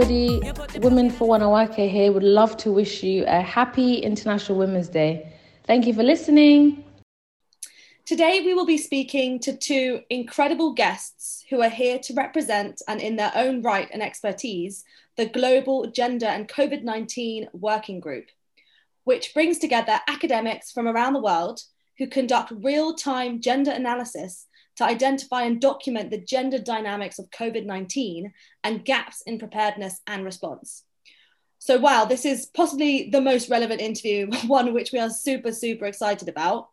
everybody. Women for Wanawake here would love to wish you a happy International Women's Day. Thank you for listening. Today, we will be speaking to two incredible guests who are here to represent and, in their own right and expertise, the Global Gender and COVID 19 Working Group, which brings together academics from around the world who conduct real time gender analysis to identify and document the gender dynamics of COVID 19 and gaps in preparedness and response. So, wow, this is possibly the most relevant interview, one which we are super, super excited about.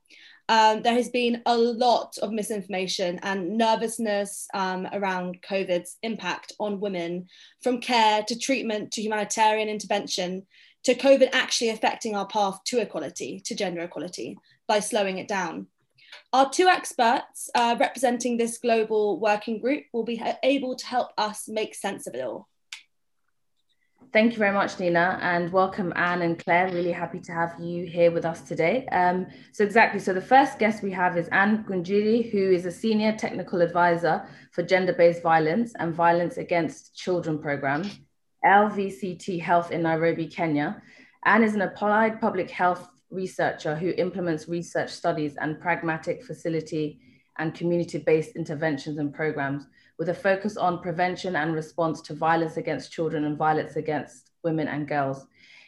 Um, there has been a lot of misinformation and nervousness um, around COVID's impact on women, from care to treatment to humanitarian intervention, to COVID actually affecting our path to equality, to gender equality, by slowing it down. Our two experts uh, representing this global working group will be able to help us make sense of it all. Thank you very much, Nina, and welcome Anne and Clare. Really happy to have you here with us today. Um, so exactly, so the first guest we have is Anne Ngunjiri, who is a senior technical advisor for gender-based violence and violence against children program, LVCT Health in Nairobi, Kenya. Anne is an applied public health researcher who implements research studies and pragmatic facility and community-based interventions and programs with a focus on prevention and response to violence against children and violence against women and girls.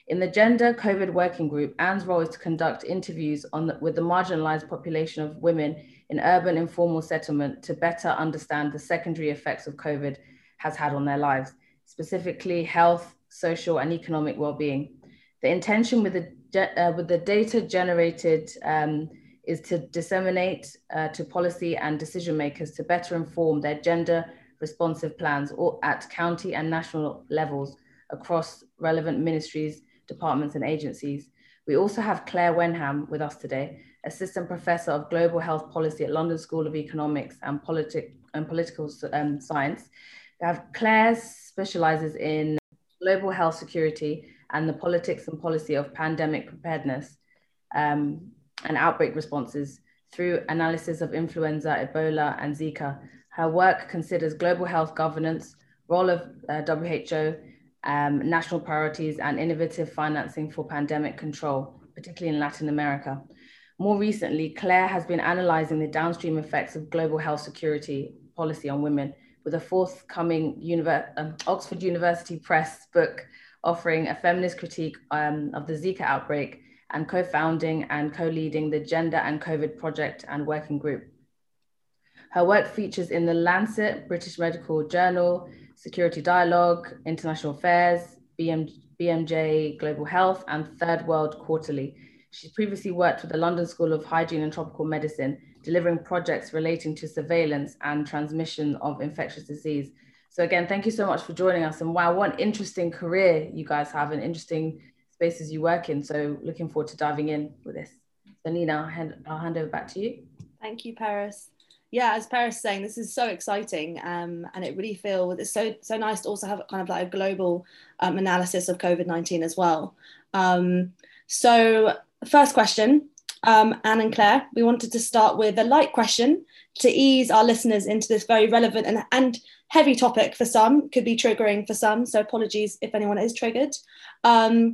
In the Gender COVID Working Group, Anne's role is to conduct interviews on the, with the marginalized population of women in urban informal settlement to better understand the secondary effects of COVID has had on their lives, specifically health, social, and economic well-being. The intention with the, uh, with the data generated um, is to disseminate uh, to policy and decision makers to better inform their gender responsive plans or at county and national levels across relevant ministries, departments, and agencies. We also have Clare Wenham with us today, Assistant Professor of Global Health Policy at London School of Economics and, Politic, and Political um, Science. We have Clare specializes in global health security and the politics and policy of pandemic preparedness. Um, and outbreak responses through analysis of influenza, Ebola, and Zika. Her work considers global health governance, role of uh, WHO, um, national priorities, and innovative financing for pandemic control, particularly in Latin America. More recently, Clare has been analyzing the downstream effects of global health security policy on women with a forthcoming Univer- um, Oxford University Press book offering a feminist critique um, of the Zika outbreak and co-founding and co-leading the Gender and COVID Project and Working Group. Her work features in the Lancet, British Medical Journal, Security Dialogue, International Affairs, BM, BMJ Global Health, and Third World Quarterly. She's previously worked with the London School of Hygiene and Tropical Medicine, delivering projects relating to surveillance and transmission of infectious disease. So again, thank you so much for joining us. And wow, what an interesting career you guys have, and interesting spaces you work in. So looking forward to diving in with this. So Nina, I'll hand, I'll hand over back to you. Thank you, Paris. Yeah, as Paris is saying, this is so exciting, um, and it really feels it's so so nice to also have kind of like a global um, analysis of COVID nineteen as well. Um, so, first question, um, Anne and Clare, we wanted to start with a light question to ease our listeners into this very relevant and, and heavy topic for some, could be triggering for some. So, apologies if anyone is triggered. Um,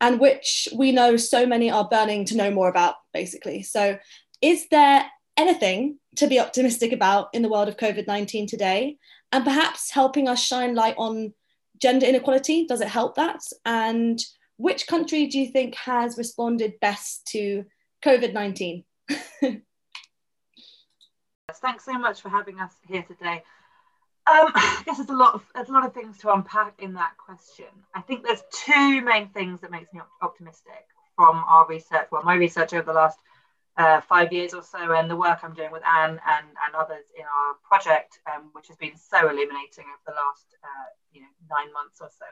and which we know so many are burning to know more about, basically. So, is there anything to be optimistic about in the world of COVID 19 today? And perhaps helping us shine light on gender inequality? Does it help that? And which country do you think has responded best to COVID 19? Thanks so much for having us here today. Um, I guess there's a lot of there's a lot of things to unpack in that question. I think there's two main things that makes me optimistic from our research. Well, my research over the last uh, five years or so, and the work I'm doing with Anne and, and others in our project, um, which has been so illuminating over the last uh, you know nine months or so.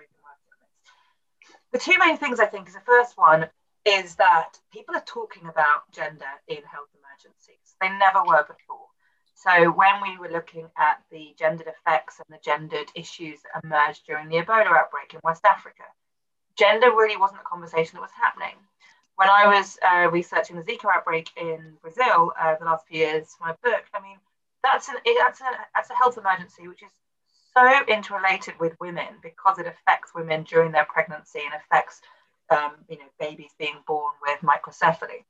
The two main things I think is the first one is that people are talking about gender in health emergencies. They never were before. So when we were looking at the gendered effects and the gendered issues that emerged during the Ebola outbreak in West Africa, gender really wasn't a conversation that was happening. When I was uh, researching the Zika outbreak in Brazil uh, the last few years for my book, I mean, that's, an, that's, a, that's a health emergency which is so interrelated with women because it affects women during their pregnancy and affects um, you know babies being born with microcephaly.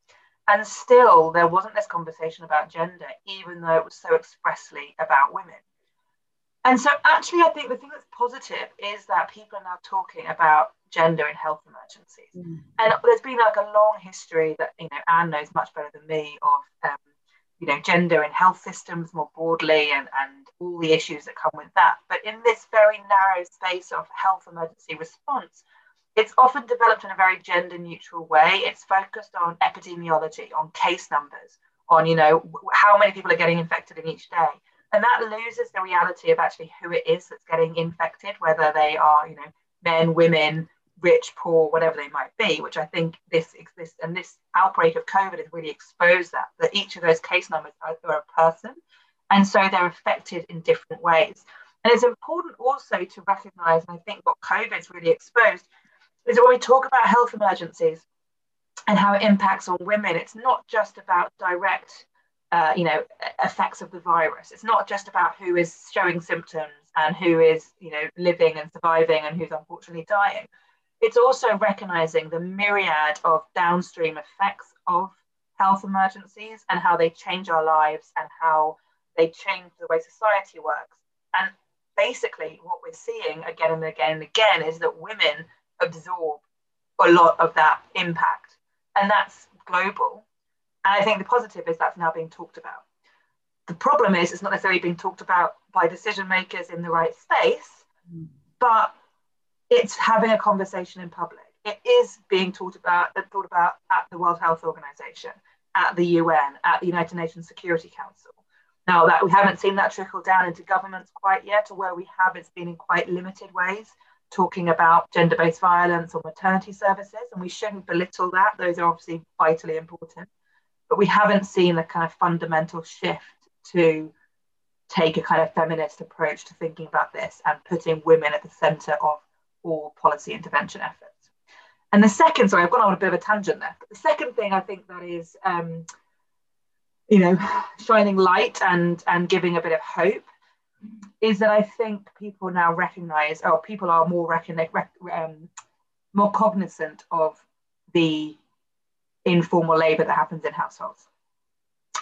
And still, there wasn't this conversation about gender, even though it was so expressly about women. And so, actually, I think the thing that's positive is that people are now talking about gender in health emergencies. Mm. And there's been like a long history that, you know, Anne knows much better than me of, um, you know, gender in health systems more broadly and, and all the issues that come with that. But in this very narrow space of health emergency response, it's often developed in a very gender neutral way. It's focused on epidemiology, on case numbers, on, you know, how many people are getting infected in each day. And that loses the reality of actually who it is that's getting infected, whether they are, you know, men, women, rich, poor, whatever they might be, which I think this exists and this outbreak of COVID has really exposed that, that each of those case numbers are, are a person. And so they're affected in different ways. And it's important also to recognize, and I think what COVID's really exposed is that when we talk about health emergencies and how it impacts on women, it's not just about direct, uh, you know, effects of the virus. It's not just about who is showing symptoms and who is, you know, living and surviving and who's unfortunately dying. It's also recognizing the myriad of downstream effects of health emergencies and how they change our lives and how they change the way society works. And basically, what we're seeing again and again and again is that women absorb a lot of that impact. And that's global. And I think the positive is that's now being talked about. The problem is it's not necessarily being talked about by decision makers in the right space, but it's having a conversation in public. It is being talked about, uh, thought about at the World Health Organization, at the UN, at the United Nations Security Council. Now that we haven't seen that trickle down into governments quite yet, or where we have, it's been in quite limited ways talking about gender based violence or maternity services, and we shouldn't belittle that. Those are obviously vitally important. But we haven't seen a kind of fundamental shift to take a kind of feminist approach to thinking about this and putting women at the center of all policy intervention efforts. And the second, sorry, I've gone on a bit of a tangent there, but the second thing I think that is, um, you know, shining light and, and giving a bit of hope is that I think people now recognize, or people are more recognize, um, more cognizant of the informal labour that happens in households.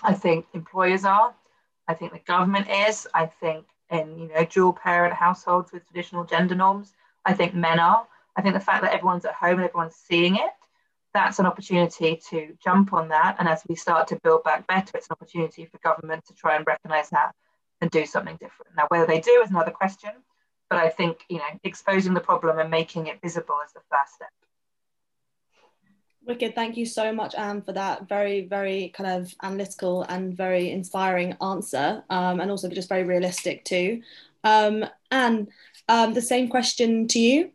I think employers are. I think the government is. I think in you know dual parent households with traditional gender norms, I think men are. I think the fact that everyone's at home and everyone's seeing it, that's an opportunity to jump on that. And as we start to build back better, it's an opportunity for government to try and recognise that and do something different. Now, whether they do is another question, but I think you know exposing the problem and making it visible is the first step. Wicked, thank you so much, Anne, for that very, very kind of analytical and very inspiring answer, um, and also just very realistic too. Um, Anne, um, the same question to you.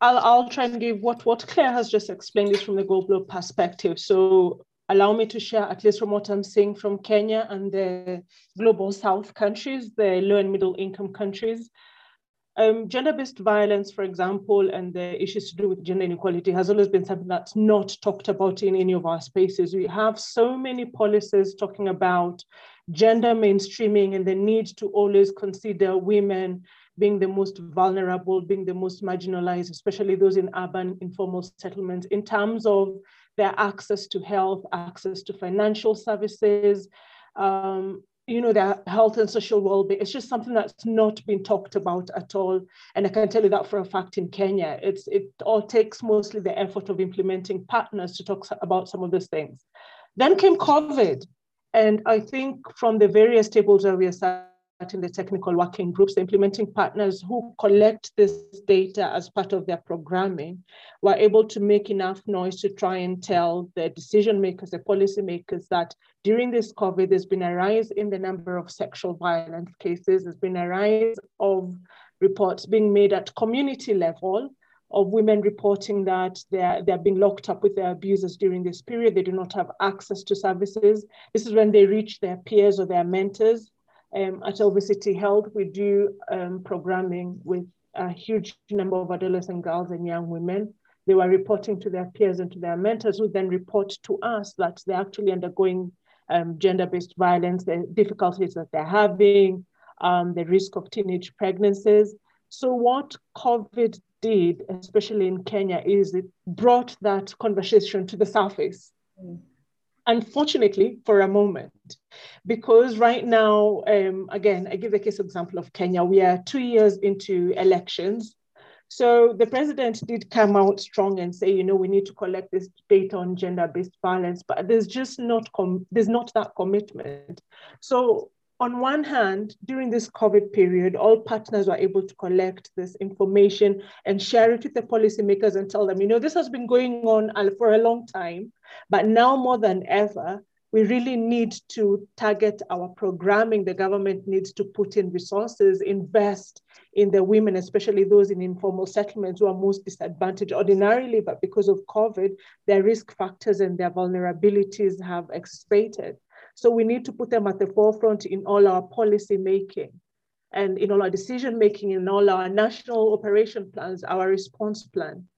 I'll, I'll try and give what, what Clare has just explained is from the global perspective. So allow me to share, at least from what I'm seeing from Kenya and the global south countries, the low and middle income countries. Um, gender-based violence, for example, and the issues to do with gender inequality has always been something that's not talked about in any of our spaces. We have so many policies talking about gender mainstreaming and the need to always consider women being the most vulnerable, being the most marginalized, especially those in urban informal settlements, in terms of their access to health, access to financial services, um, you know, their health and social well-being. It's just something that's not been talked about at all. And I can tell you that for a fact in Kenya, it's it all takes mostly the effort of implementing partners to talk about some of those things. Then came COVID. And I think from the various tables where we are in the technical working groups, the implementing partners who collect this data as part of their programming were able to make enough noise to try and tell the decision makers, the policy makers that during this COVID, there's been a rise in the number of sexual violence cases. There's been a rise of reports being made at community level of women reporting that they're, they're being locked up with their abusers during this period. They do not have access to services. This is when they reach their peers or their mentors um, at LVCT Health, we do um, programming with a huge number of adolescent girls and young women. They were reporting to their peers and to their mentors, who then report to us that they're actually undergoing um, gender-based violence, the difficulties that they're having, um, the risk of teenage pregnancies. So what COVID did, especially in Kenya, is it brought that conversation to the surface. Mm. Unfortunately, for a moment, because right now, um, again, I give the case example of Kenya. We are two years into elections. So the president did come out strong and say, you know, we need to collect this data on gender-based violence, but there's just not there's not that commitment. So on one hand, during this COVID period, all partners were able to collect this information and share it with the policymakers and tell them, you know, this has been going on uh, for a long time, but now more than ever, we really need to target our programming. The government needs to put in resources, invest in the women, especially those in informal settlements who are most disadvantaged ordinarily, but because of COVID, their risk factors and their vulnerabilities have exacerbated. So we need to put them at the forefront in all our policy making and in all our decision making, in all our national operation plans, our response plan.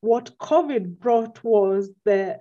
What COVID brought was the,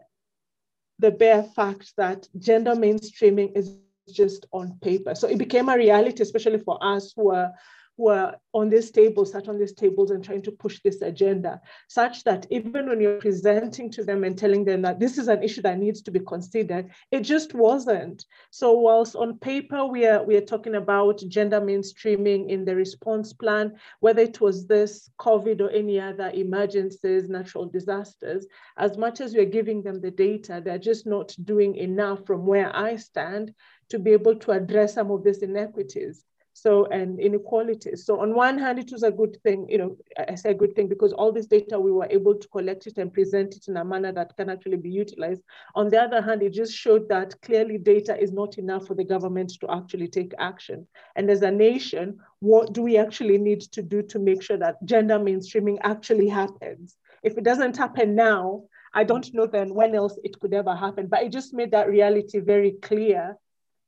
the bare fact that gender mainstreaming is just on paper. So it became a reality, especially for us who are who are on these tables, sat on these tables and trying to push this agenda, such that even when you're presenting to them and telling them that this is an issue that needs to be considered, it just wasn't. So whilst on paper we are we are talking about gender mainstreaming in the response plan, whether it was this COVID or any other emergencies, natural disasters, as much as we're giving them the data, they're just not doing enough from where I stand to be able to address some of these inequities so and inequalities. So on one hand, it was a good thing, you know, I say a good thing because all this data we were able to collect it and present it in a manner that can actually be utilized. On the other hand, it just showed that clearly data is not enough for the government to actually take action. And as a nation, what do we actually need to do to make sure that gender mainstreaming actually happens? If it doesn't happen now, I don't know then when else it could ever happen. But it just made that reality very clear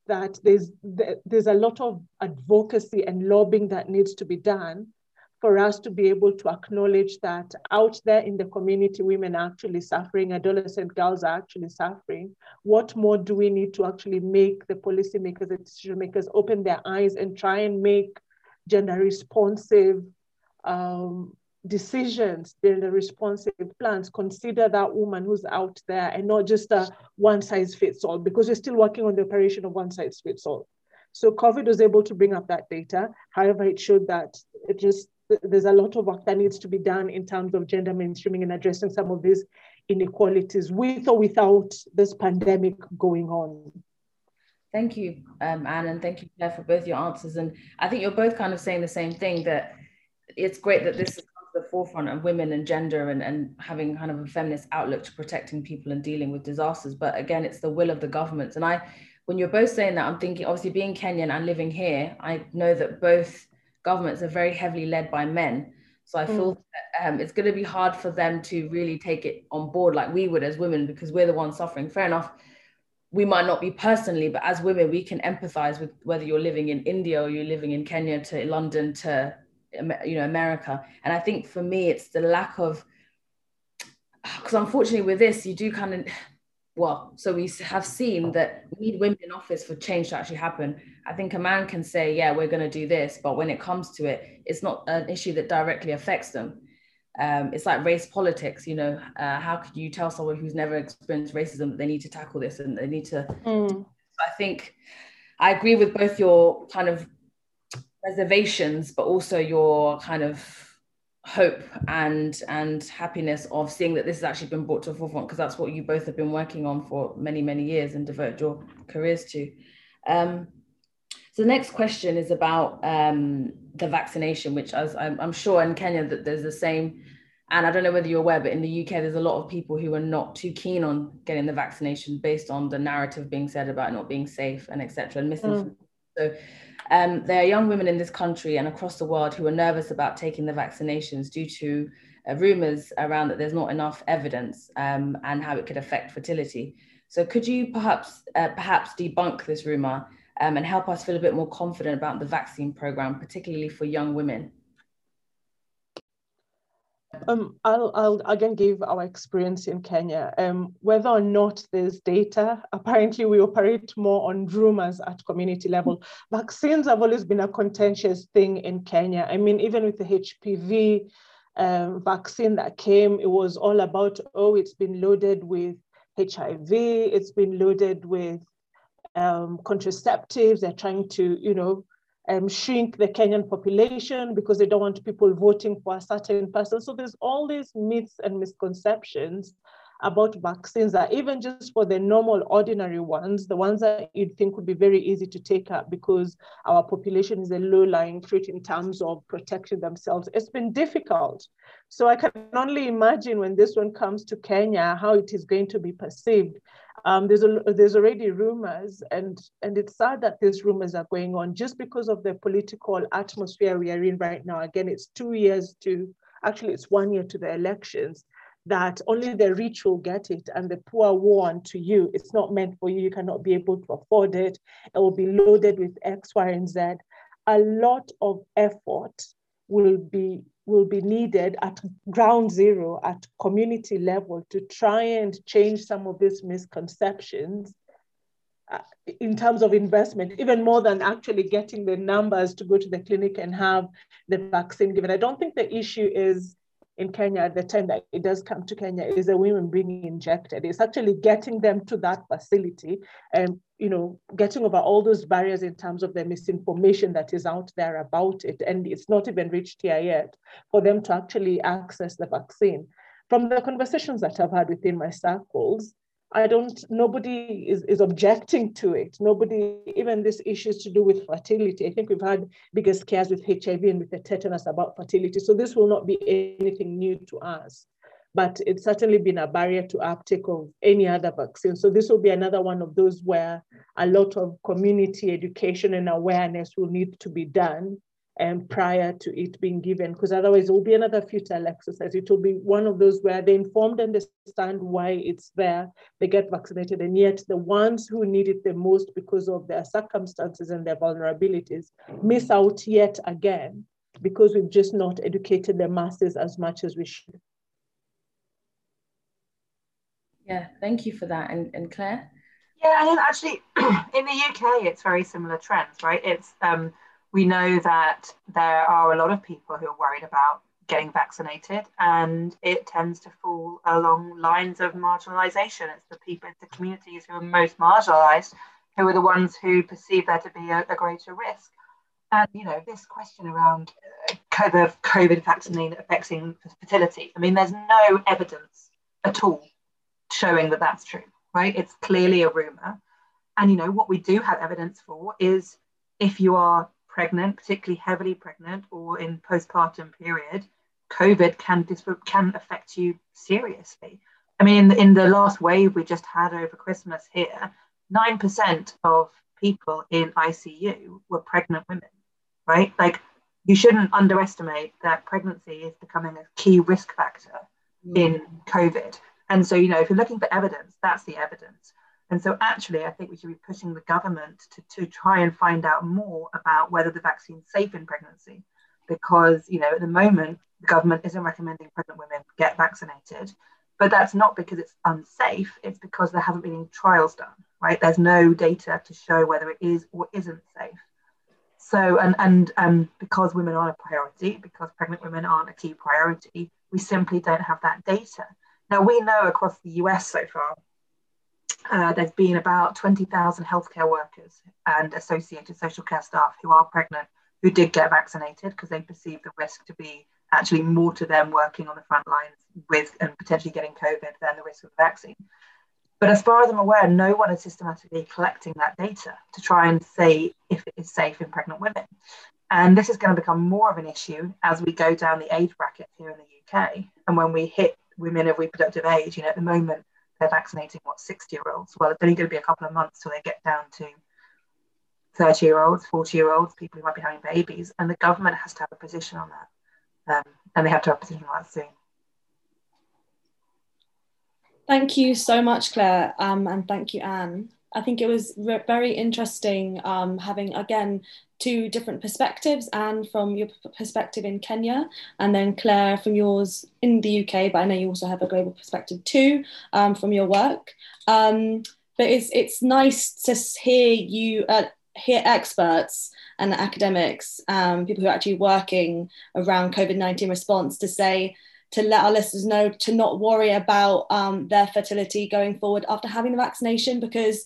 that there's there's a lot of advocacy and lobbying that needs to be done for us to be able to acknowledge that out there in the community, women are actually suffering, adolescent girls are actually suffering. What more do we need to actually make the policymakers and decision makers open their eyes and try and make gender responsive um, decisions, then the responsive plans, consider that woman who's out there and not just a one size fits all, because we're still working on the operation of one size fits all. So COVID was able to bring up that data. However, it showed that it just there's a lot of work that needs to be done in terms of gender mainstreaming and addressing some of these inequalities with or without this pandemic going on. Thank you, um, Anne, and thank you, Clare, for both your answers. And I think you're both kind of saying the same thing that it's great that this is the forefront of women and gender and, and having kind of a feminist outlook to protecting people and dealing with disasters. But again, it's the will of the governments. And I, when you're both saying that, I'm thinking, obviously being Kenyan and living here, I know that both governments are very heavily led by men. So I feel mm. that, um, it's going to be hard for them to really take it on board like we would as women because we're the ones suffering. Fair enough. We might not be personally, but as women, we can empathize with whether you're living in India or you're living in Kenya to London to you know America. And I think for me, it's the lack of because unfortunately with this, you do kind of well, so we have seen that we need women in office for change to actually happen. I think a man can say, yeah, we're going to do this, but when it comes to it, it's not an issue that directly affects them. Um, it's like race politics, you know. Uh, how can you tell someone who's never experienced racism that they need to tackle this and they need to? Mm. I think I agree with both your kind of reservations, but also your kind of hope and and happiness of seeing that this has actually been brought to the forefront because that's what you both have been working on for many many years and devoted your careers to. Um, so the next question is about um, the vaccination which as I'm, I'm, sure in kenya that there's the same. And i don't know whether you're aware but in the uk there's a lot of people who are not too keen on getting the vaccination based on the narrative being said about not being safe and etc and misinformation mm. so um, there are young women in this country and across the world who are nervous about taking the vaccinations due to uh, rumors around that there's not enough evidence um, and how it could affect fertility. So could you perhaps uh, perhaps debunk this rumor um, and help us feel a bit more confident about the vaccine program, particularly for young women? Um, I'll, I'll again give our experience in Kenya. Um, whether or not there's data, apparently we operate more on rumors at community level. Vaccines have always been a contentious thing in Kenya. I mean, even with the HPV um, vaccine that came, it was all about, oh, it's been loaded with HIV, it's been loaded with um, contraceptives. They're trying to, you know, um, shrink the Kenyan population because they don't want people voting for a certain person. So there's all these myths and misconceptions about vaccines that even just for the normal ordinary ones, the ones that you'd think would be very easy to take up because our population is a low-lying fruit in terms of protecting themselves, it's been difficult. So I can only imagine when this one comes to Kenya, how it is going to be perceived. Um, there's, a, there's already rumors, and, and it's sad that these rumors are going on just because of the political atmosphere we are in right now. Again, it's two years to, actually, it's one year to the elections, that only the rich will get it and the poor want to you. It's not meant for you. You cannot be able to afford it. It will be loaded with X, Y, and Z. A lot of effort will be will be needed at ground zero, at community level, to try and change some of these misconceptions uh, in terms of investment, even more than actually getting the numbers to go to the clinic and have the vaccine given. I don't think the issue is in Kenya at the time that it does come to Kenya is the women being injected. It's actually getting them to that facility and you know getting over all those barriers in terms of the misinformation that is out there about it. And it's not even reached here yet for them to actually access the vaccine. From the conversations that I've had within my circles, I don't, nobody is, is objecting to it. Nobody, even this issues to do with fertility. I think we've had bigger scares with HIV and with the tetanus about fertility. So this will not be anything new to us, but it's certainly been a barrier to uptake of any other vaccine. So this will be another one of those where a lot of community education and awareness will need to be done um, prior to it being given, because otherwise it will be another futile exercise. It will be one of those where they informed understand why it's there, they get vaccinated, and yet the ones who need it the most because of their circumstances and their vulnerabilities miss out yet again because we've just not educated the masses as much as we should. Yeah, thank you for that. And, and Clare? Yeah, and actually in the UK, it's very similar trends, right? It's um, we know that there are a lot of people who are worried about getting vaccinated and it tends to fall along lines of marginalization. It's the people it's the communities who are most marginalized who are the ones who perceive there to be a, a greater risk. And you know this question around uh, COVID, COVID vaccine affecting fertility i mean there's no evidence at all showing that that's true right? It's clearly a rumor. And you know what we do have evidence for is if you are pregnant, particularly heavily pregnant or in postpartum period, COVID can can affect you seriously. I mean, in the, in the last wave we just had over Christmas here, nine percent of people in ICU were pregnant women, right? Like, you shouldn't underestimate that pregnancy is becoming a key risk factor mm. in COVID. And so, you know, if you're looking for evidence, that's the evidence. And so, actually, I think we should be pushing the government to, to try and find out more about whether the vaccine's safe in pregnancy. Because, you know, at the moment, the government isn't recommending pregnant women get vaccinated. But that's not because it's unsafe, it's because there haven't been any trials done, right? There's no data to show whether it is or isn't safe. So, and, and um, because women aren't a priority, because pregnant women aren't a key priority, we simply don't have that data. Now, we know across the US so far uh, there's been about 20,000 healthcare workers and associated social care staff who are pregnant who did get vaccinated because they perceive the risk to be actually more to them working on the front lines with and potentially getting COVID than the risk of the vaccine. But as far as I'm aware, no one is systematically collecting that data to try and say if it is safe in pregnant women. And this is going to become more of an issue as we go down the age bracket here in the UK. And when we hit women of reproductive age, you know, at the moment, they're vaccinating what 60 year olds well it's only going to be a couple of months till they get down to 30 year olds 40 year olds people who might be having babies and the government has to have a position on that. Um, and they have to have a position on that soon. Thank you so much clare um, and thank you anne. I think it was re- very interesting um, having again two different perspectives and from your perspective in Kenya, and then Clare from yours in the UK, but I know you also have a global perspective too um, from your work. Um, but it's, it's nice to hear you, uh, hear experts and academics, um, people who are actually working around COVID 19 response to say, to let our listeners know to not worry about um, their fertility going forward after having the vaccination because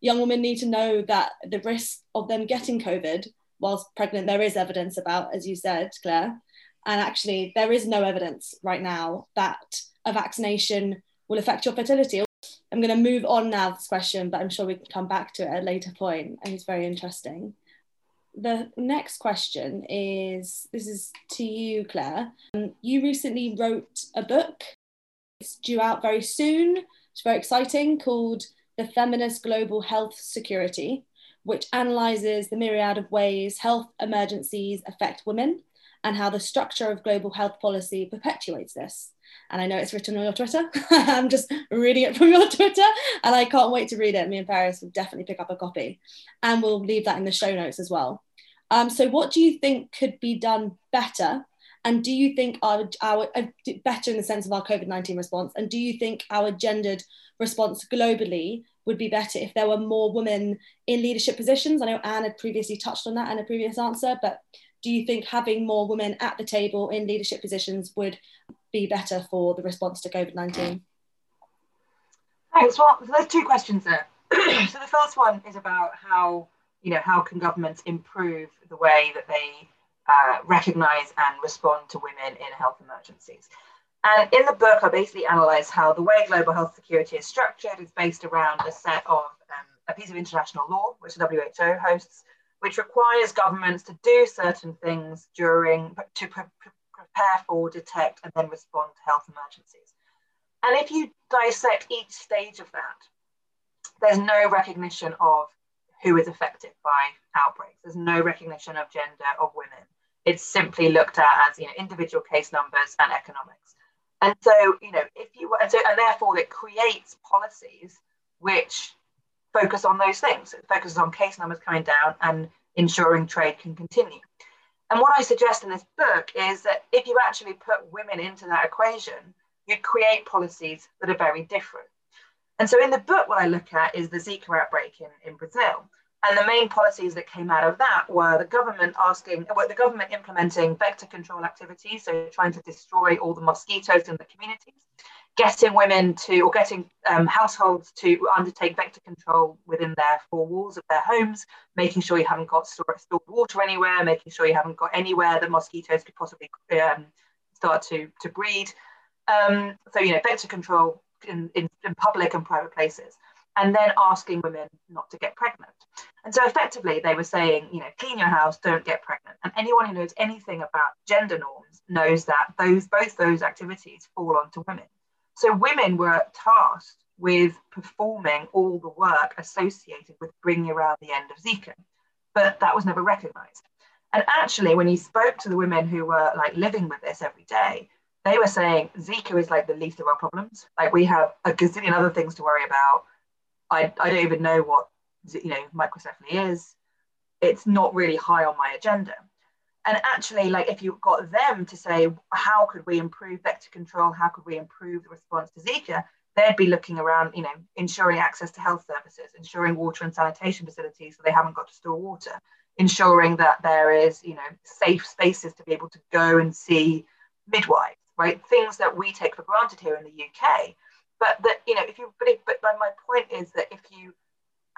young women need to know that the risk of them getting COVID whilst pregnant, there is evidence about, as you said, Clare. And actually, there is no evidence right now that a vaccination will affect your fertility. I'm going to move on now this question, but I'm sure we can come back to it at a later point, and it's very interesting the next question is this is to you, Clare. Um, you recently wrote a book. It's due out very soon. It's very exciting called The Feminist Global Health Security, which analyzes the myriad of ways health emergencies affect women and how the structure of global health policy perpetuates this. And I know it's written on your Twitter. I'm just reading it from your Twitter and I can't wait to read it. Me and Paris will definitely pick up a copy and we'll leave that in the show notes as well. Um, so, what do you think could be done better? And do you think our, our uh, better in the sense of our COVID 19 response? And do you think our gendered response globally would be better if there were more women in leadership positions? I know Anne had previously touched on that in a previous answer, but do you think having more women at the table in leadership positions would be better for the response to COVID 19? Thanks. Well, there's two questions there. so the first one is about how you know, how can governments improve the way that they uh, recognize and respond to women in health emergencies? And in the book, I basically analyze how the way global health security is structured is based around a set of um, a piece of international law, which the WHO hosts, which requires governments to do certain things during to pre- prepare for, detect, and then respond to health emergencies. And if you dissect each stage of that, there's no recognition of who is affected by outbreaks. There's no recognition of gender of women. It's simply looked at as you know individual case numbers and economics. And so you know if you and so and therefore it creates policies which focus on those things. It focuses on case numbers coming down and ensuring trade can continue. And what I suggest in this book is that if you actually put women into that equation, you create policies that are very different. And so in the book, what I look at is the Zika outbreak in, in Brazil. And the main policies that came out of that were the government asking, well, the government implementing vector control activities, so trying to destroy all the mosquitoes in the communities, getting women to, or getting um, households to undertake vector control within their four walls of their homes, making sure you haven't got stored, water anywhere, making sure you haven't got anywhere that mosquitoes could possibly um, start to, to breed. Um, so, you know, vector control in, in, in public and private places and then asking women not to get pregnant. And so effectively, they were saying, you know, clean your house, don't get pregnant. And anyone who knows anything about gender norms knows that those both those activities fall onto women. So women were tasked with performing all the work associated with bringing around the end of Zika, but that was never recognized. And actually, when you spoke to the women who were like living with this every day, they were saying Zika is like the least of our problems. Like we have a gazillion other things to worry about. I, I don't even know what you know microcephaly is. It's not really high on my agenda. And actually, like if you've got them to say, how could we improve vector control? How could we improve the response to Zika? They'd be looking around, you know, ensuring access to health services, ensuring water and sanitation facilities so they haven't got to store water, ensuring that there is, you know, safe spaces to be able to go and see midwives right? Things that we take for granted here in the UK. But that, you know, if you, but, if, but my point is that if you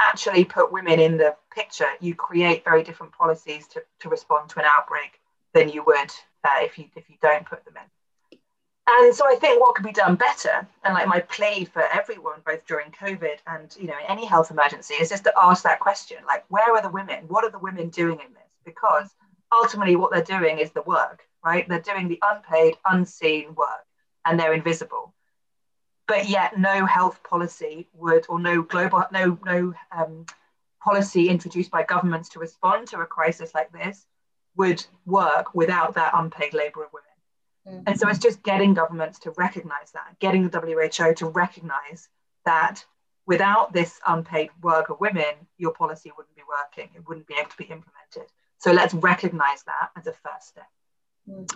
actually put women in the picture, you create very different policies to, to respond to an outbreak than you would uh, if you if you don't put them in. And so I think what could be done better, and like my plea for everyone, both during COVID and you know any health emergency, is just to ask that question: like, where are the women? What are the women doing in this? Because ultimately, what they're doing is the work right? They're doing the unpaid, unseen work and they're invisible. But yet, no health policy would, or no global, no, no um, policy introduced by governments to respond to a crisis like this would work without that unpaid labor of women. Mm-hmm. And so it's just getting governments to recognize that, getting the WHO to recognize that without this unpaid work of women, your policy wouldn't be working. It wouldn't be able to be implemented. So let's recognize that as a first step. Mm.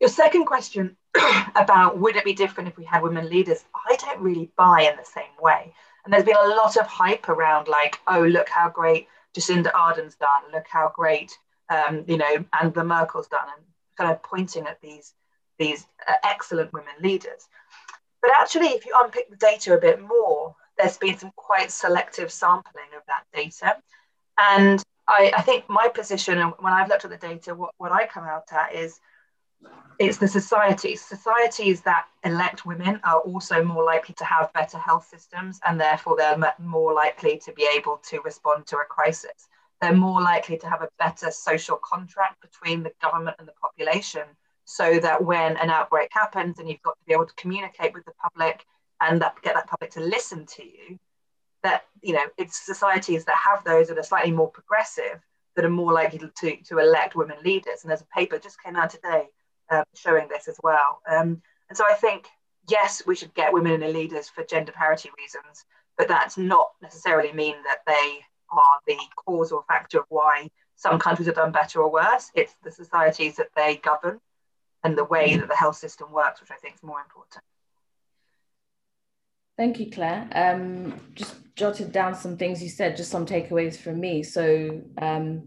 Your second question about would it be different if we had women leaders, I don't really buy in the same way. And there's been a lot of hype around, like, oh, look how great Jacinda Ardern's done, look how great, um, you know, Angela Merkel's done, and kind of pointing at these, these uh, excellent women leaders. But actually, if you unpick the data a bit more, there's been some quite selective sampling of that data. And I, I think my position, and when I've looked at the data, what, what I come out at is it's the societies. Societies that elect women are also more likely to have better health systems, and therefore they're more likely to be able to respond to a crisis. They're more likely to have a better social contract between the government and the population, so that when an outbreak happens and you've got to be able to communicate with the public and that, get that public to listen to you, that you know it's societies that have those that are slightly more progressive that are more likely to, to elect women leaders. And there's a paper just came out today um, showing this as well. Um, and so I think, yes, we should get women in the leaders for gender parity reasons, but that's not necessarily mean that they are the cause or factor of why some countries have done better or worse. It's the societies that they govern and the way that the health system works, which I think is more important. Thank you, Clare. Um, just jotted down some things you said, just some takeaways from me. So um,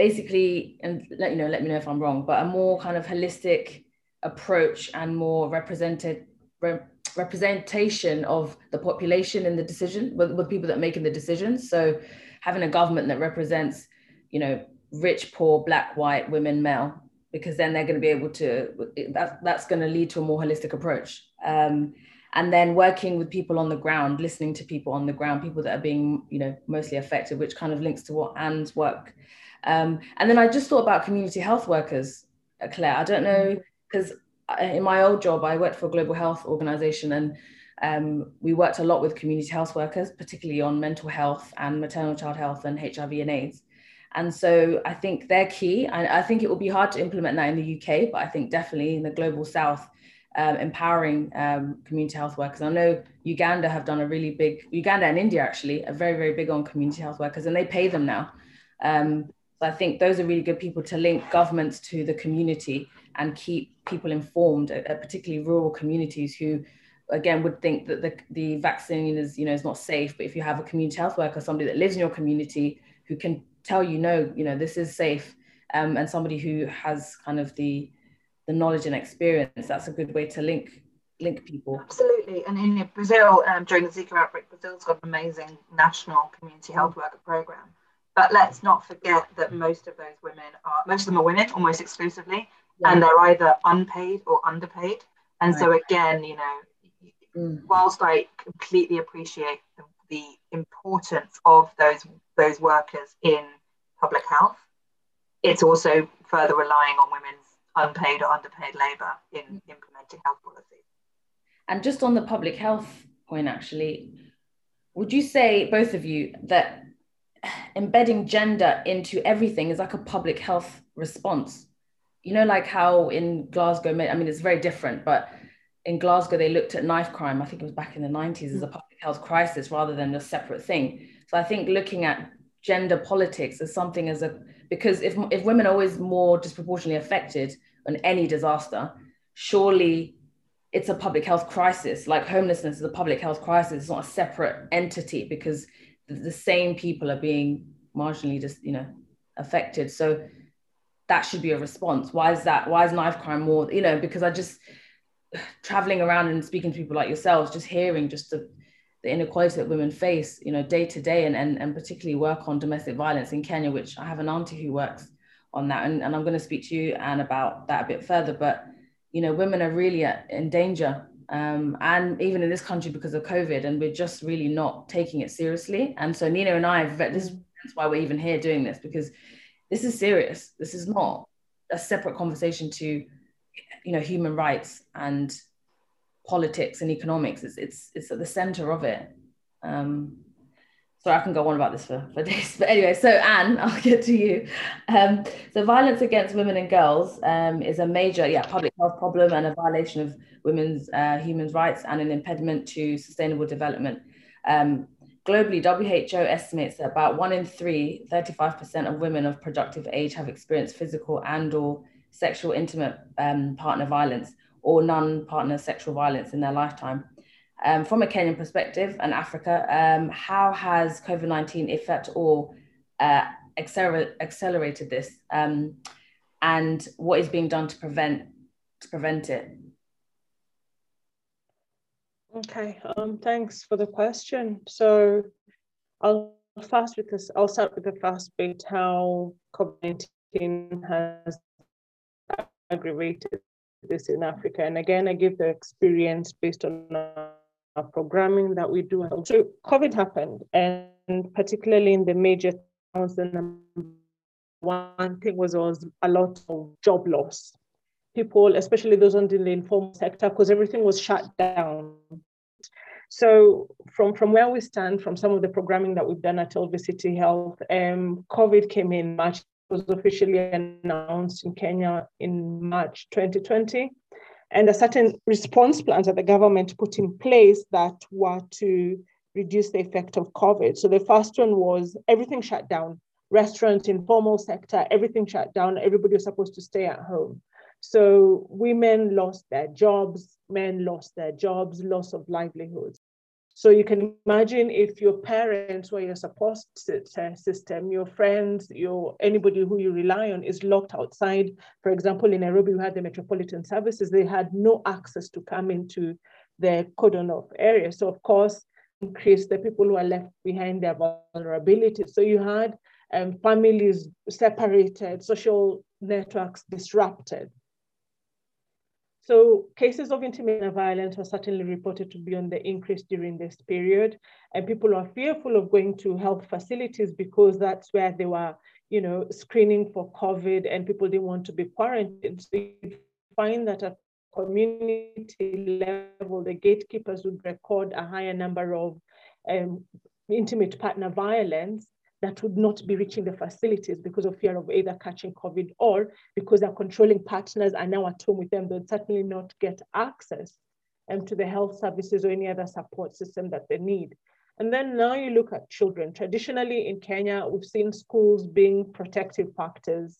basically, and let you know, let me know if I'm wrong, but a more kind of holistic approach and more represented re- representation of the population in the decision with, with people that are making the decisions. So having a government that represents, you know, rich, poor, black, white, women, male, because then they're going to be able to. That, that's going to lead to a more holistic approach. Um, and then working with people on the ground, listening to people on the ground, people that are being, you know, mostly affected, which kind of links to what Anne's work um, and then I just thought about community health workers, uh, Clare. I don't know, because in my old job, I worked for a global health organization and um, we worked a lot with community health workers, particularly on mental health and maternal child health and HIV and AIDS. And so I think they're key. And I think it will be hard to implement that in the UK, but I think definitely in the global south, um, empowering um, community health workers. I know Uganda have done a really big, Uganda and India actually, are very, very big on community health workers and they pay them now. Um, so I think those are really good people to link governments to the community and keep people informed, uh, particularly rural communities who, again, would think that the, the vaccine is, you know, is not safe. But if you have a community health worker, somebody that lives in your community who can tell you, no, you know, this is safe, um, and somebody who has kind of the the knowledge and experience, that's a good way to link link people. Absolutely. And in Brazil, um, during the Zika outbreak, Brazil's got an amazing national community health worker program but let's not forget that most of those women are, most of them are women almost exclusively, yeah. and they're either unpaid or underpaid. And right. so, again, you know, mm. whilst I completely appreciate the, the importance of those those workers in public health, it's also further relying on women's unpaid or underpaid labour in mm. implementing health policies. And just on the public health point, actually, would you say, both of you, that embedding gender into everything is like a public health response. You know, like how in Glasgow, I mean, it's very different, but in Glasgow, they looked at knife crime, I think it was back in the 90s, as a public health crisis rather than a separate thing. So I think looking at gender politics as something as a, because if, if women are always more disproportionately affected on any disaster, surely it's a public health crisis. Like homelessness is a public health crisis. It's not a separate entity because the same people are being marginally just you know affected. So that should be a response. Why is that? Why is knife crime more you know because i just traveling around and speaking to people like yourselves just hearing just the, the inequality that women face you know day to day and, and and particularly work on domestic violence in kenya which i have an auntie who works on that. And, and i'm going to speak to you anne about that a bit further. But you know women are really in danger um, and even in this country because of COVID, and we're just really not taking it seriously. And so Nina and I, this is why we're even here doing this because this is serious. This is not a separate conversation to, you know, human rights and politics and economics. It's it's it's at the center of it. Um, so I can go on about this for, for days. But anyway, so Anne, I'll get to you. Um, so violence against women and girls um, is a major yeah, public health problem and a violation of women's uh, human rights and an impediment to sustainable development. Um, globally, WHO estimates that about one in three, 35% of women of productive age have experienced physical and or sexual intimate um, partner violence or non-partner sexual violence in their lifetime. Um, from a Kenyan perspective and Africa, um, how has COVID-19, if at all, uh, acceler- accelerated this? Um, and what is being done to prevent to prevent it? Okay, um, thanks for the question. So I'll fast with this. I'll start with the first bit, how COVID-19 has aggravated this in Africa. And again, I give the experience based on our programming that we do. So COVID happened, and particularly in the major towns, the one thing was, was a lot of job loss people, especially those in the informal sector, because everything was shut down. So from, from where we stand, from some of the programming that we've done at LVCT Health, um, COVID came in March, was officially announced in Kenya in March 2020. And a certain response plans that the government put in place that were to reduce the effect of COVID. So the first one was everything shut down. Restaurants, informal sector, everything shut down. Everybody was supposed to stay at home. So women lost their jobs, men lost their jobs, loss of livelihoods. So you can imagine if your parents or your support system, your friends, your anybody who you rely on is locked outside. For example, in Nairobi, we had the Metropolitan Services. They had no access to come into the cordon off area. So of course, increase the people who are left behind their vulnerability. So you had um, families separated, social networks disrupted. So cases of intimate violence are certainly reported to be on the increase during this period. And people are fearful of going to health facilities because that's where they were, you know, screening for COVID and people didn't want to be quarantined. So you find that at community level, the gatekeepers would record a higher number of um, intimate partner violence that would not be reaching the facilities because of fear of either catching COVID or because their controlling partners are now at home with them, they'll certainly not get access um, to the health services or any other support system that they need. And then now you look at children. Traditionally in Kenya, we've seen schools being protective factors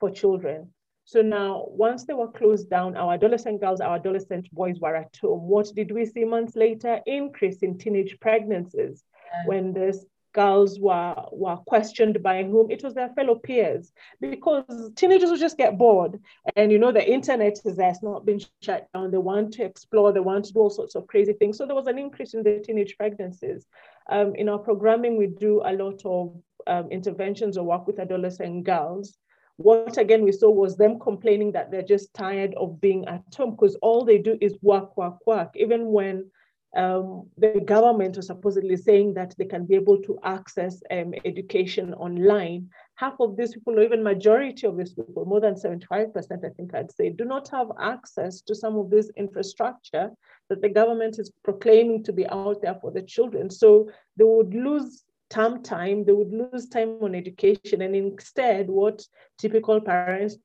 for children. So now, once they were closed down, our adolescent girls, our adolescent boys were at home. What did we see months later? Increase in teenage pregnancies when there's girls were, were questioned by whom? It was their fellow peers because teenagers will just get bored. And you know, the internet is there, it's not been shut down. They want to explore, they want to do all sorts of crazy things. So there was an increase in the teenage pregnancies. Um, in our programming, we do a lot of um, interventions or work with adolescent girls. What again we saw was them complaining that they're just tired of being at home because all they do is work, work, work. Even when um, the government was supposedly saying that they can be able to access um, education online. Half of these people, or even majority of these people, more than 75%, I think I'd say, do not have access to some of this infrastructure that the government is proclaiming to be out there for the children. So they would lose term time, they would lose time on education. And instead, what typical parents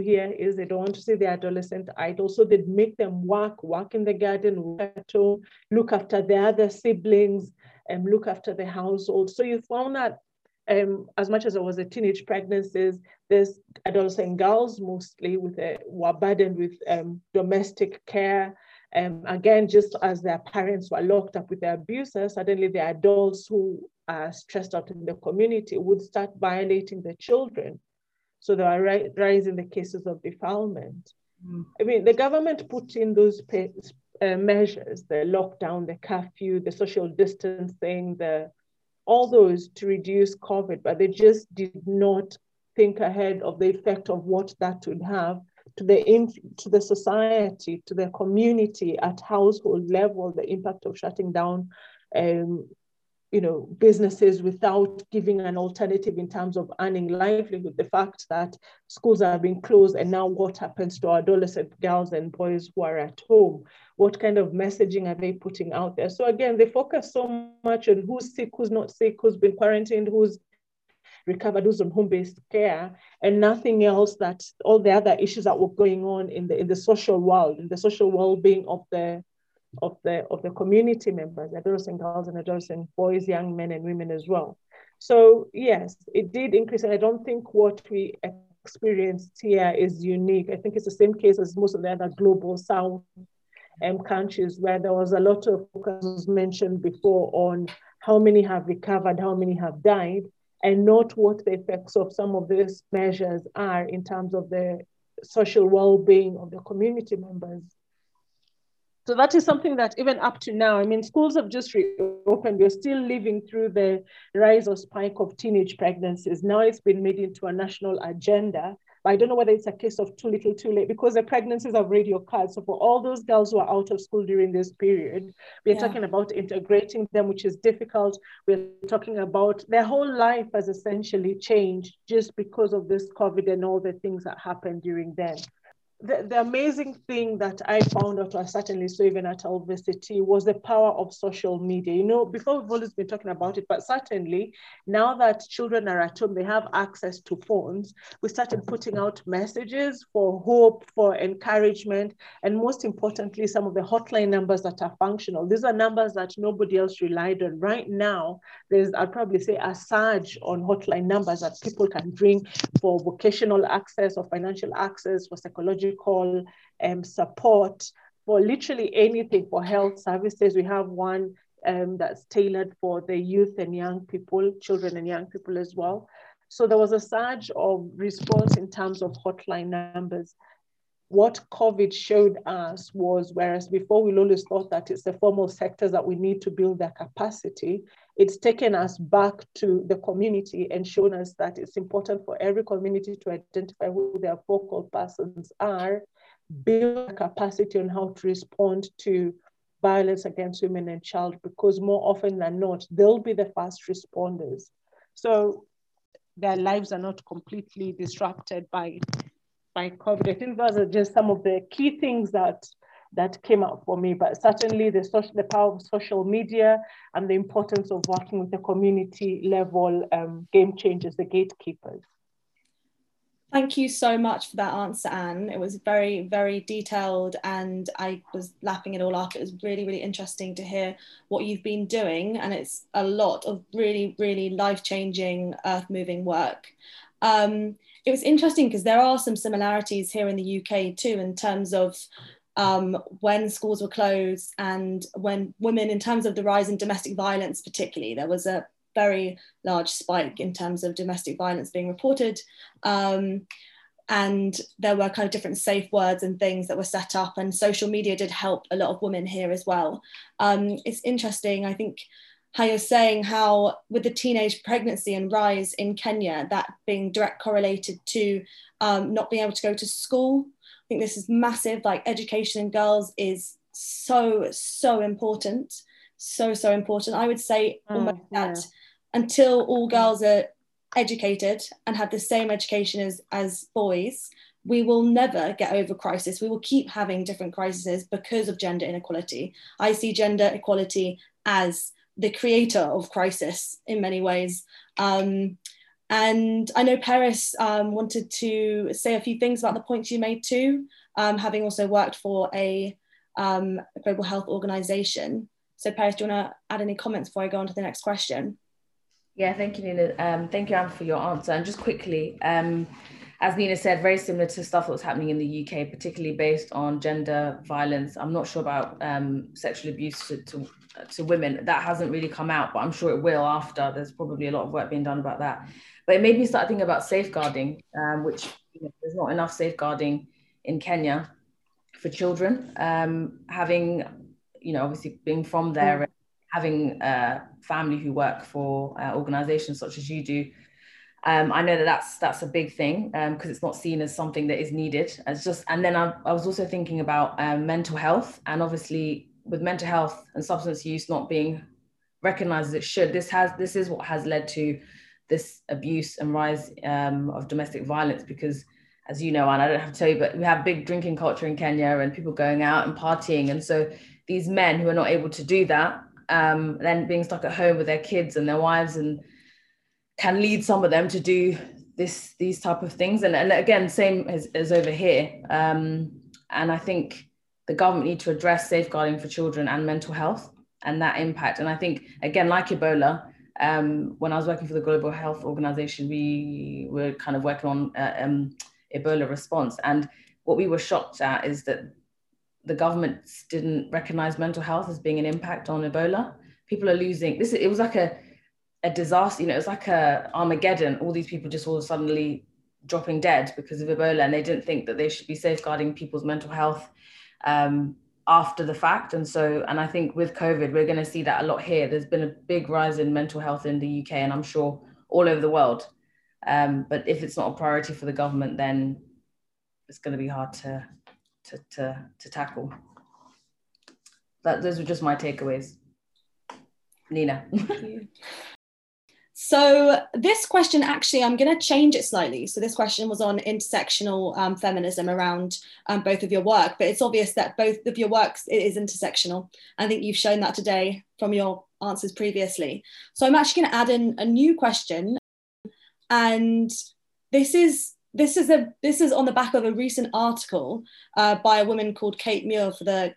here is they don't want to see the adolescent idle. So they'd make them work, work in the garden, work at home, look after the other siblings, and look after the household. So you found that um, as much as it was a teenage pregnancies, there's adolescent girls mostly with a, were burdened with um, domestic care. Um, again, just as their parents were locked up with their abusers, suddenly the adults who are stressed out in the community would start violating the children. So there are ri- rise in the cases of defilement. Mm. I mean, the government put in those uh, measures, the lockdown, the curfew, the social distancing, the all those to reduce COVID, but they just did not think ahead of the effect of what that would have to the to the society, to the community at household level, the impact of shutting down um, you know, businesses without giving an alternative in terms of earning livelihood. The fact that schools are being closed and now what happens to adolescent girls and boys who are at home? What kind of messaging are they putting out there? So again, they focus so much on who's sick, who's not sick, who's been quarantined, who's recovered, who's on home-based care, and nothing else that all the other issues that were going on in the in the social world, in the social well-being of the of the of the community members, adolescent girls and adolescent boys, young men and women as well. So yes, it did increase, I don't think what we experienced here is unique. I think it's the same case as most of the other global south um, countries where there was a lot of focus mentioned before on how many have recovered, how many have died, and not what the effects of some of these measures are in terms of the social well-being of the community members. So that is something that even up to now, I mean, schools have just reopened. We're still living through the rise or spike of teenage pregnancies. Now it's been made into a national agenda. But I don't know whether it's a case of too little, too late, because the pregnancies have already occurred. So for all those girls who are out of school during this period, we're yeah. talking about integrating them, which is difficult. We're talking about their whole life has essentially changed just because of this COVID and all the things that happened during then the, the amazing thing that I found out, or certainly so even at University, was the power of social media. You know, before we've always been talking about it, but certainly now that children are at home, they have access to phones. We started putting out messages for hope, for encouragement, and most importantly, some of the hotline numbers that are functional. These are numbers that nobody else relied on. Right now, there's, I'd probably say, a surge on hotline numbers that people can bring for vocational access or financial access, for psychological call um, support for literally anything for health services. We have one um, that's tailored for the youth and young people, children and young people as well. So there was a surge of response in terms of hotline numbers. What COVID showed us was, whereas before we always thought that it's the formal sectors that we need to build their capacity, it's taken us back to the community and shown us that it's important for every community to identify who their focal persons are, build capacity on how to respond to violence against women and child, because more often than not, they'll be the first responders. So their lives are not completely disrupted by, by COVID. I think those are just some of the key things that that came out for me. But certainly the, social, the power of social media and the importance of working with the community level um, game changers, the gatekeepers. Thank you so much for that answer, Anne. It was very, very detailed and I was lapping it all up. It was really, really interesting to hear what you've been doing. And it's a lot of really, really life changing, earth moving work. Um, it was interesting because there are some similarities here in the UK too, in terms of um, when schools were closed and when women, in terms of the rise in domestic violence, particularly, there was a very large spike in terms of domestic violence being reported. Um, and there were kind of different safe words and things that were set up, and social media did help a lot of women here as well. Um, it's interesting, I think, how you're saying how with the teenage pregnancy and rise in Kenya, that being direct correlated to um, not being able to go to school think this is massive. Like education in girls is so, so important. So, so important. I would say oh, almost yeah. that until all girls are educated and have the same education as, as boys, we will never get over crisis. We will keep having different crises because of gender inequality. I see gender equality as the creator of crisis in many ways. Um, and I know Paris um, wanted to say a few things about the points you made too, um, having also worked for a, um, global health organization. So Paris, do you want to add any comments before I go on to the next question? Yeah, thank you, Nina. Um, thank you, Anne, for your answer. And just quickly, um, as Nina said, very similar to stuff that's happening in the UK, particularly based on gender violence. I'm not sure about um, sexual abuse to, to, to, women. That hasn't really come out, but I'm sure it will after. There's probably a lot of work being done about that. But it made me start thinking about safeguarding, um, which you know, there's not enough safeguarding in Kenya for children. Um, having, you know, obviously being from there, having a family who work for uh, organizations such as you do, um, I know that that's that's a big thing because um, it's not seen as something that is needed. It's just, and then I, I was also thinking about um, mental health, and obviously with mental health and substance use not being recognized as it should, this has this is what has led to this abuse and rise um, of domestic violence because as you know and i don't have to tell you but we have big drinking culture in kenya and people going out and partying. And so these men who are not able to do that um, then being stuck at home with their kids and their wives and can lead some of them to do this these type of things. And, and again same as, as over here. Um, and i think the government need to address safeguarding for children and mental health and that impact. And I think, again, like Ebola, um, when I was working for the Global Health Organization, we were kind of working on uh, um, Ebola response. And what we were shocked at is that the governments didn't recognize mental health as being an impact on Ebola. People are losing this. It was like a, a disaster, you know, it was like a Armageddon. All these people just all suddenly dropping dead because of Ebola, and they didn't think that they should be safeguarding people's mental health um, after the fact. And so, and I think with COVID, we're going to see that a lot here. There's been a big rise in mental health in the UK, and I'm sure all over the world. Um, but if it's not a priority for the government, then it's going to be hard to to to, to tackle. That those are just my takeaways. Nina. So this question, actually, I'm going to change it slightly. So this question was on intersectional um, feminism around um, both of your work, but it's obvious that both of your works it is intersectional. I think you've shown that today from your answers previously. So I'm actually going to add in a new question, and this is this is a this is on the back of a recent article uh, by a woman called Kate Muir for the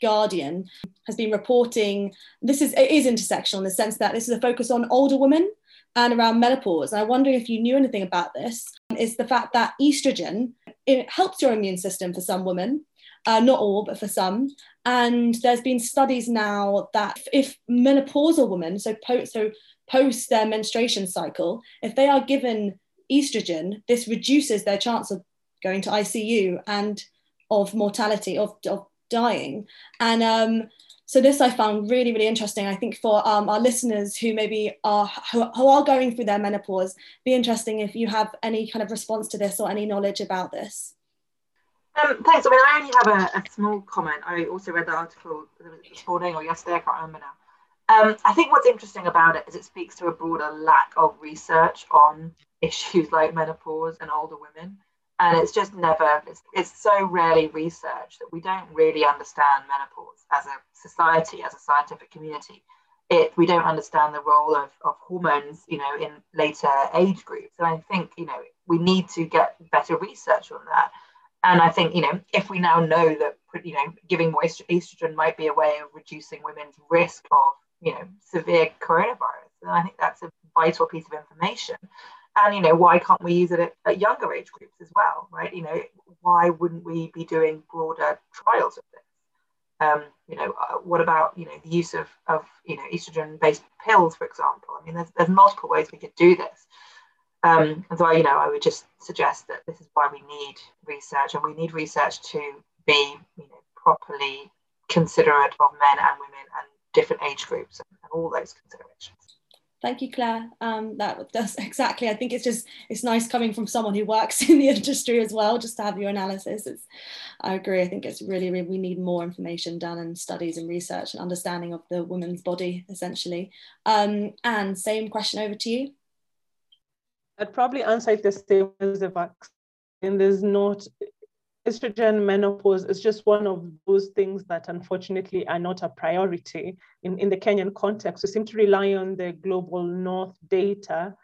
Guardian has been reporting this is it is intersectional in the sense that this is a focus on older women and around menopause. And I wonder if you knew anything about this, is the fact that estrogen, it helps your immune system for some women, uh, not all, but for some. And there's been studies now that if menopausal women, so, po- so post their menstruation cycle, if they are given estrogen, this reduces their chance of going to ICU and of mortality, of, of dying. And um, so this I found really, really interesting. I think for um, our listeners who maybe are who, who, are going through their menopause, be interesting if you have any kind of response to this or any knowledge about this. Um, thanks. I mean, I only have a, a, small comment. I also read the article this morning or yesterday. I can't remember now. Um, I think what's interesting about it is it speaks to a broader lack of research on issues like menopause and older women and it's just never it's, it's, so rarely researched that we don't really understand menopause as a society as a scientific community. It we don't understand the role of, of hormones you know in later age groups. And i think you know we need to get better research on that. And i think you know if we now know that you know giving more estrogen might be a way of reducing women's risk of you know severe coronavirus i think that's a vital piece of information and you know why can't we use it at, at, younger age groups as well right? You know why wouldn't we be doing broader trials of this? Um, you know uh, what about you know the use of, of you know estrogen based pills for example? I mean there's, there's multiple ways we could do this. Um, and so I, you know i would just suggest that this is why we need research and we need research to be you know properly considerate of men and women and different age groups and, and all those considerations Thank you, Clare. Um, that does exactly. I think it's just it's nice coming from someone who works in the industry as well, just to have your analysis. It's, I agree. I think it's really, really we need more information done and studies and research and understanding of the woman's body, essentially. Um, and same question over to you. I'd probably answer it the same as the vaccine. There's not estrogen menopause is just one of those things that unfortunately are not a priority in, in the Kenyan context. We seem to rely on the global north data,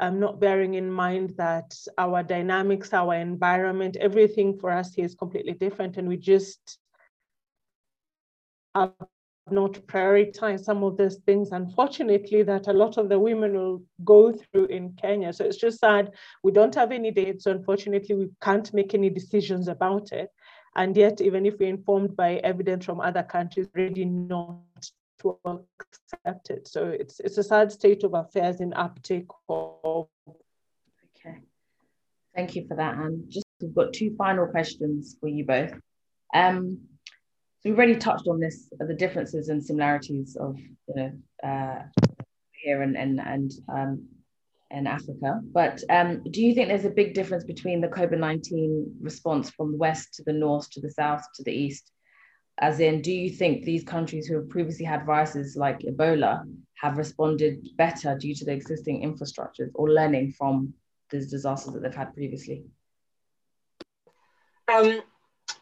um, not bearing in mind that our dynamics, our environment, everything for us here is completely different. And we just are not prioritize some of those things, unfortunately, that a lot of the women will go through in Kenya. So it's just sad we don't have any data. So unfortunately, we can't make any decisions about it. And yet, even if we're informed by evidence from other countries, really not to accept it. So it's it's a sad state of affairs in uptake of. Okay, thank you for that, Anne. Just we've got two final questions for you both. Um, so we've already touched on this, the differences and similarities of you know uh, here and and and um, in Africa. But um, do you think there's a big difference between the COVID nineteen response from the west to the north to the south to the east? As in, do you think these countries who have previously had viruses like Ebola have responded better due to the existing infrastructures or learning from these disasters that they've had previously? Um,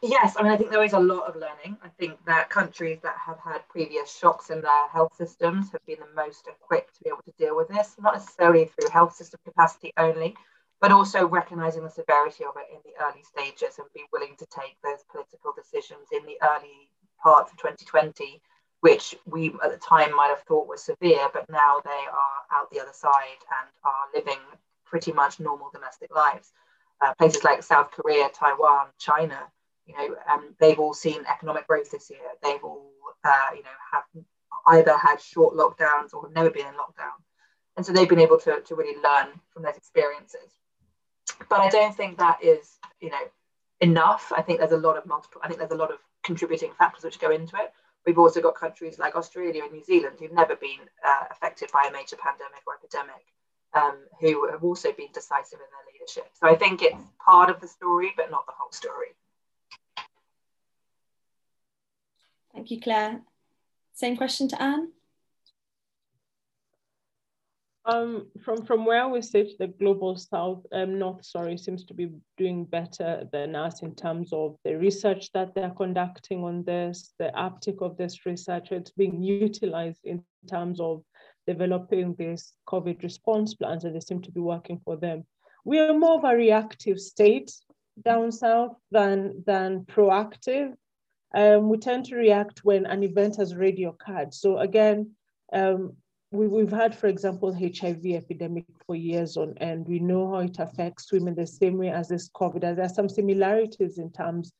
Yes, I mean, I think there is a lot of learning. I think that countries that have had previous shocks in their health systems have been the most equipped to be able to deal with this, not necessarily through health system capacity only, but also recognizing the severity of it in the early stages and be willing to take those political decisions in the early parts of 2020, which we at the time might have thought were severe, but now they are out the other side and are living pretty much normal domestic lives. Uh, places like South Korea, Taiwan, China, you know, um, they've all seen economic growth this year. They've all, uh, you know, have either had short lockdowns or have never been in lockdown. And so they've been able to, to really learn from those experiences. But I don't think that is, you know, enough. I think there's a lot of multiple, I think there's a lot of contributing factors which go into it. We've also got countries like Australia and New Zealand who've never been uh, affected by a major pandemic or epidemic, um, who have also been decisive in their leadership. So I think it's part of the story, but not the whole story. Thank you, Clare. Same question to Anne. Um, from from where we sit, the global south, um, north, sorry, seems to be doing better than us in terms of the research that they're conducting on this, the uptick of this research. It's being utilized in terms of developing this COVID response plans, and they seem to be working for them. We are more of a reactive state down south than than proactive. Um, we tend to react when an event has already occurred. So again, um, we, we've had, for example, HIV epidemic for years on end. We know how it affects women the same way as this COVID. There are some similarities in terms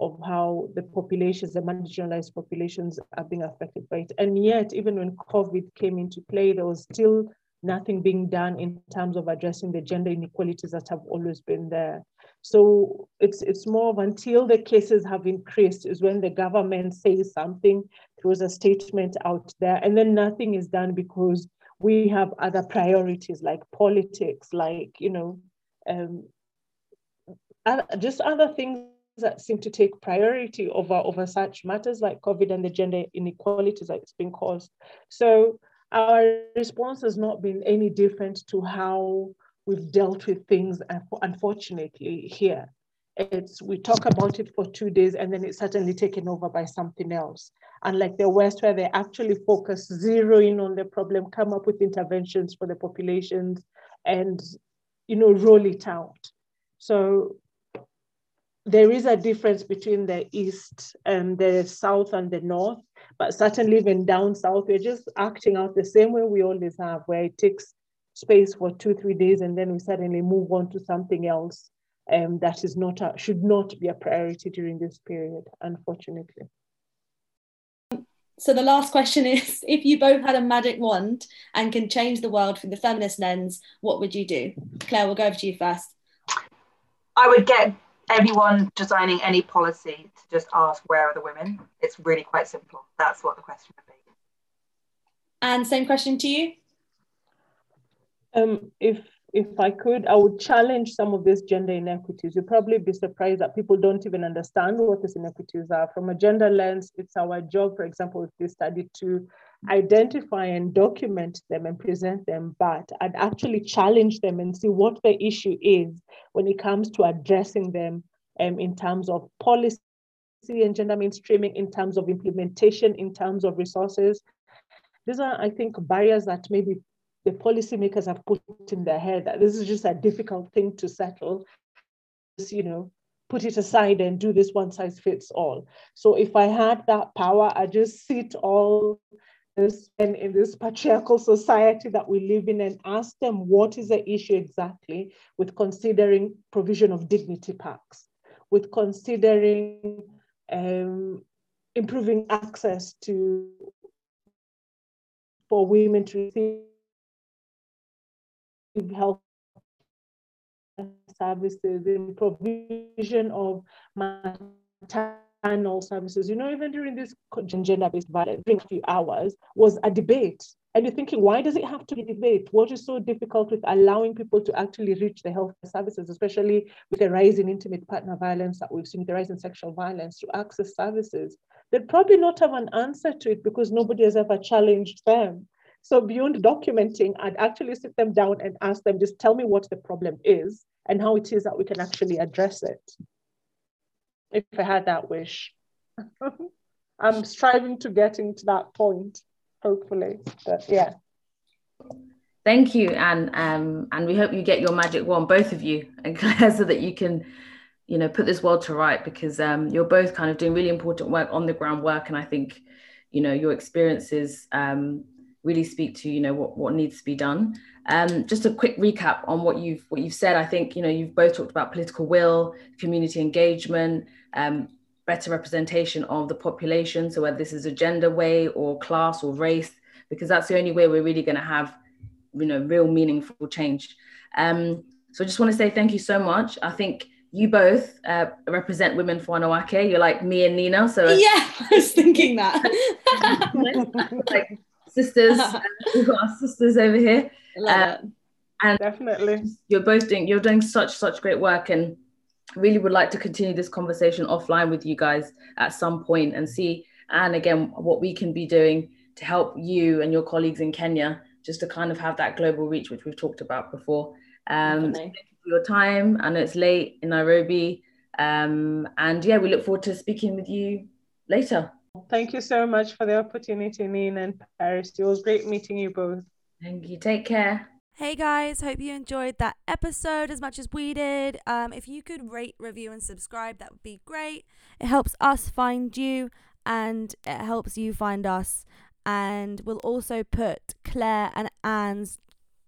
of how the populations, the marginalized populations are being affected by it. And yet, even when COVID came into play, there was still nothing being done in terms of addressing the gender inequalities that have always been there. So it's it's more of until the cases have increased is when the government says something, throws a statement out there, and then nothing is done because we have other priorities like politics, like you know, um, just other things that seem to take priority over over such matters like COVID and the gender inequalities that it's been caused. So our response has not been any different to how we've dealt with things, unfortunately, here. It's we talk about it for two days and then it's suddenly taken over by something else. Unlike the West, where they actually focus, zero in on the problem, come up with interventions for the populations, and you know roll it out. So there is a difference between the east and the south and the north, but certainly even down south, we're just acting out the same way we always have, where it takes space for two, three days, and then we suddenly move on to something else um, that is not a, should not be a priority during this period, unfortunately. So the last question is, if you both had a magic wand and can change the world through the feminist lens, what would you do? Clare, we'll go over to you first. I would get anyone designing any policy to just ask where are the women it's really quite simple that's what the question would be and same question to you um, if if I could, I would challenge some of these gender inequities. You'll probably be surprised that people don't even understand what these inequities are. From a gender lens, it's our job, for example, if this study to identify and document them and present them, but I'd actually challenge them and see what the issue is when it comes to addressing them um, in terms of policy and gender mainstreaming, in terms of implementation, in terms of resources. These are, I think, barriers that maybe the policymakers have put in their head that this is just a difficult thing to settle. You know, put it aside and do this one size fits all. So if I had that power, I just sit all this and in this patriarchal society that we live in and ask them what is the issue exactly with considering provision of dignity packs, with considering um, improving access to for women to receive health services, in provision of maternal services. You know, even during this gender-based violence, during a few hours, was a debate. And you're thinking, why does it have to be debate? What is so difficult with allowing people to actually reach the health services, especially with the rise in intimate partner violence that we've seen, the rise in sexual violence, to access services? They'd probably not have an answer to it because nobody has ever challenged them. So beyond documenting, I'd actually sit them down and ask them, just tell me what the problem is and how it is that we can actually address it. If I had that wish. I'm striving to getting to that point, hopefully. But yeah. Thank you, and um, and we hope you get your magic wand, both of you, and Clare, so that you can, you know, put this world to right because um, you're both kind of doing really important work on the ground work, and I think, you know, your experiences um, really speak to you know what what needs to be done. Um, just a quick recap on what you've what you've said. I think you know you've both talked about political will, community engagement, um, better representation of the population. So whether this is a gender way or class or race, because that's the only way we're really going to have you know real meaningful change um, so i just want to say thank you so much i think you both uh, represent women for Anawake. You're like me and Nina. So yeah, I was thinking that. like sisters, uh, we've got our sisters over here. Uh, and definitely, you're both doing you're doing such such great work, and really would like to continue this conversation offline with you guys at some point and see and again what we can be doing to help you and your colleagues in Kenya just to kind of have that global reach, which we've talked about before. Um, thank you for your time. I know it's late in Nairobi. Um, and yeah, we look forward to speaking with you later. Thank you so much for the opportunity, Nina and Paris. It was great meeting you both. Thank you. Take care. Hey guys, hope you enjoyed that episode as much as we did. Um, if you could rate, review, and subscribe, that would be great. It helps us find you and it helps you find us and we'll also put Clare and Anne's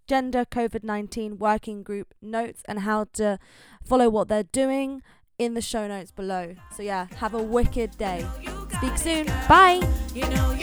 gender COVID 19 working group notes and how to follow what they're doing in the show notes below. So, yeah, have a wicked day. Speak soon. Bye. You know